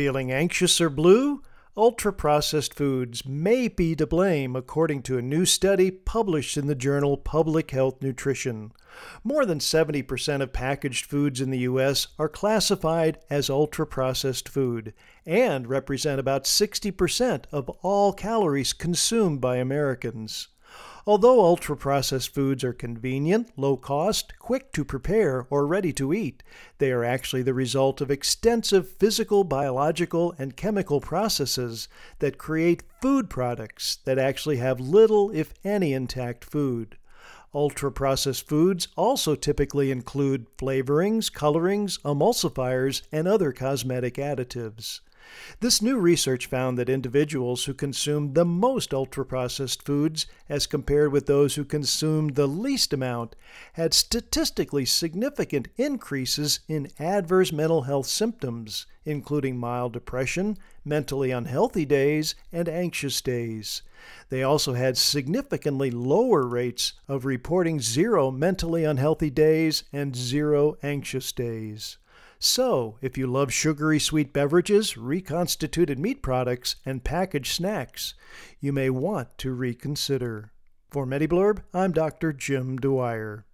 Feeling anxious or blue? Ultra processed foods may be to blame, according to a new study published in the journal Public Health Nutrition. More than 70% of packaged foods in the U.S. are classified as ultra processed food and represent about 60% of all calories consumed by Americans. Although ultra processed foods are convenient, low cost, quick to prepare, or ready to eat, they are actually the result of extensive physical, biological, and chemical processes that create food products that actually have little, if any, intact food. Ultra processed foods also typically include flavorings, colorings, emulsifiers, and other cosmetic additives. This new research found that individuals who consumed the most ultra processed foods, as compared with those who consumed the least amount, had statistically significant increases in adverse mental health symptoms, including mild depression, mentally unhealthy days, and anxious days. They also had significantly lower rates of reporting zero mentally unhealthy days and zero anxious days. So, if you love sugary sweet beverages, reconstituted meat products, and packaged snacks, you may want to reconsider. For MediBlurb, I'm Dr. Jim Dwyer.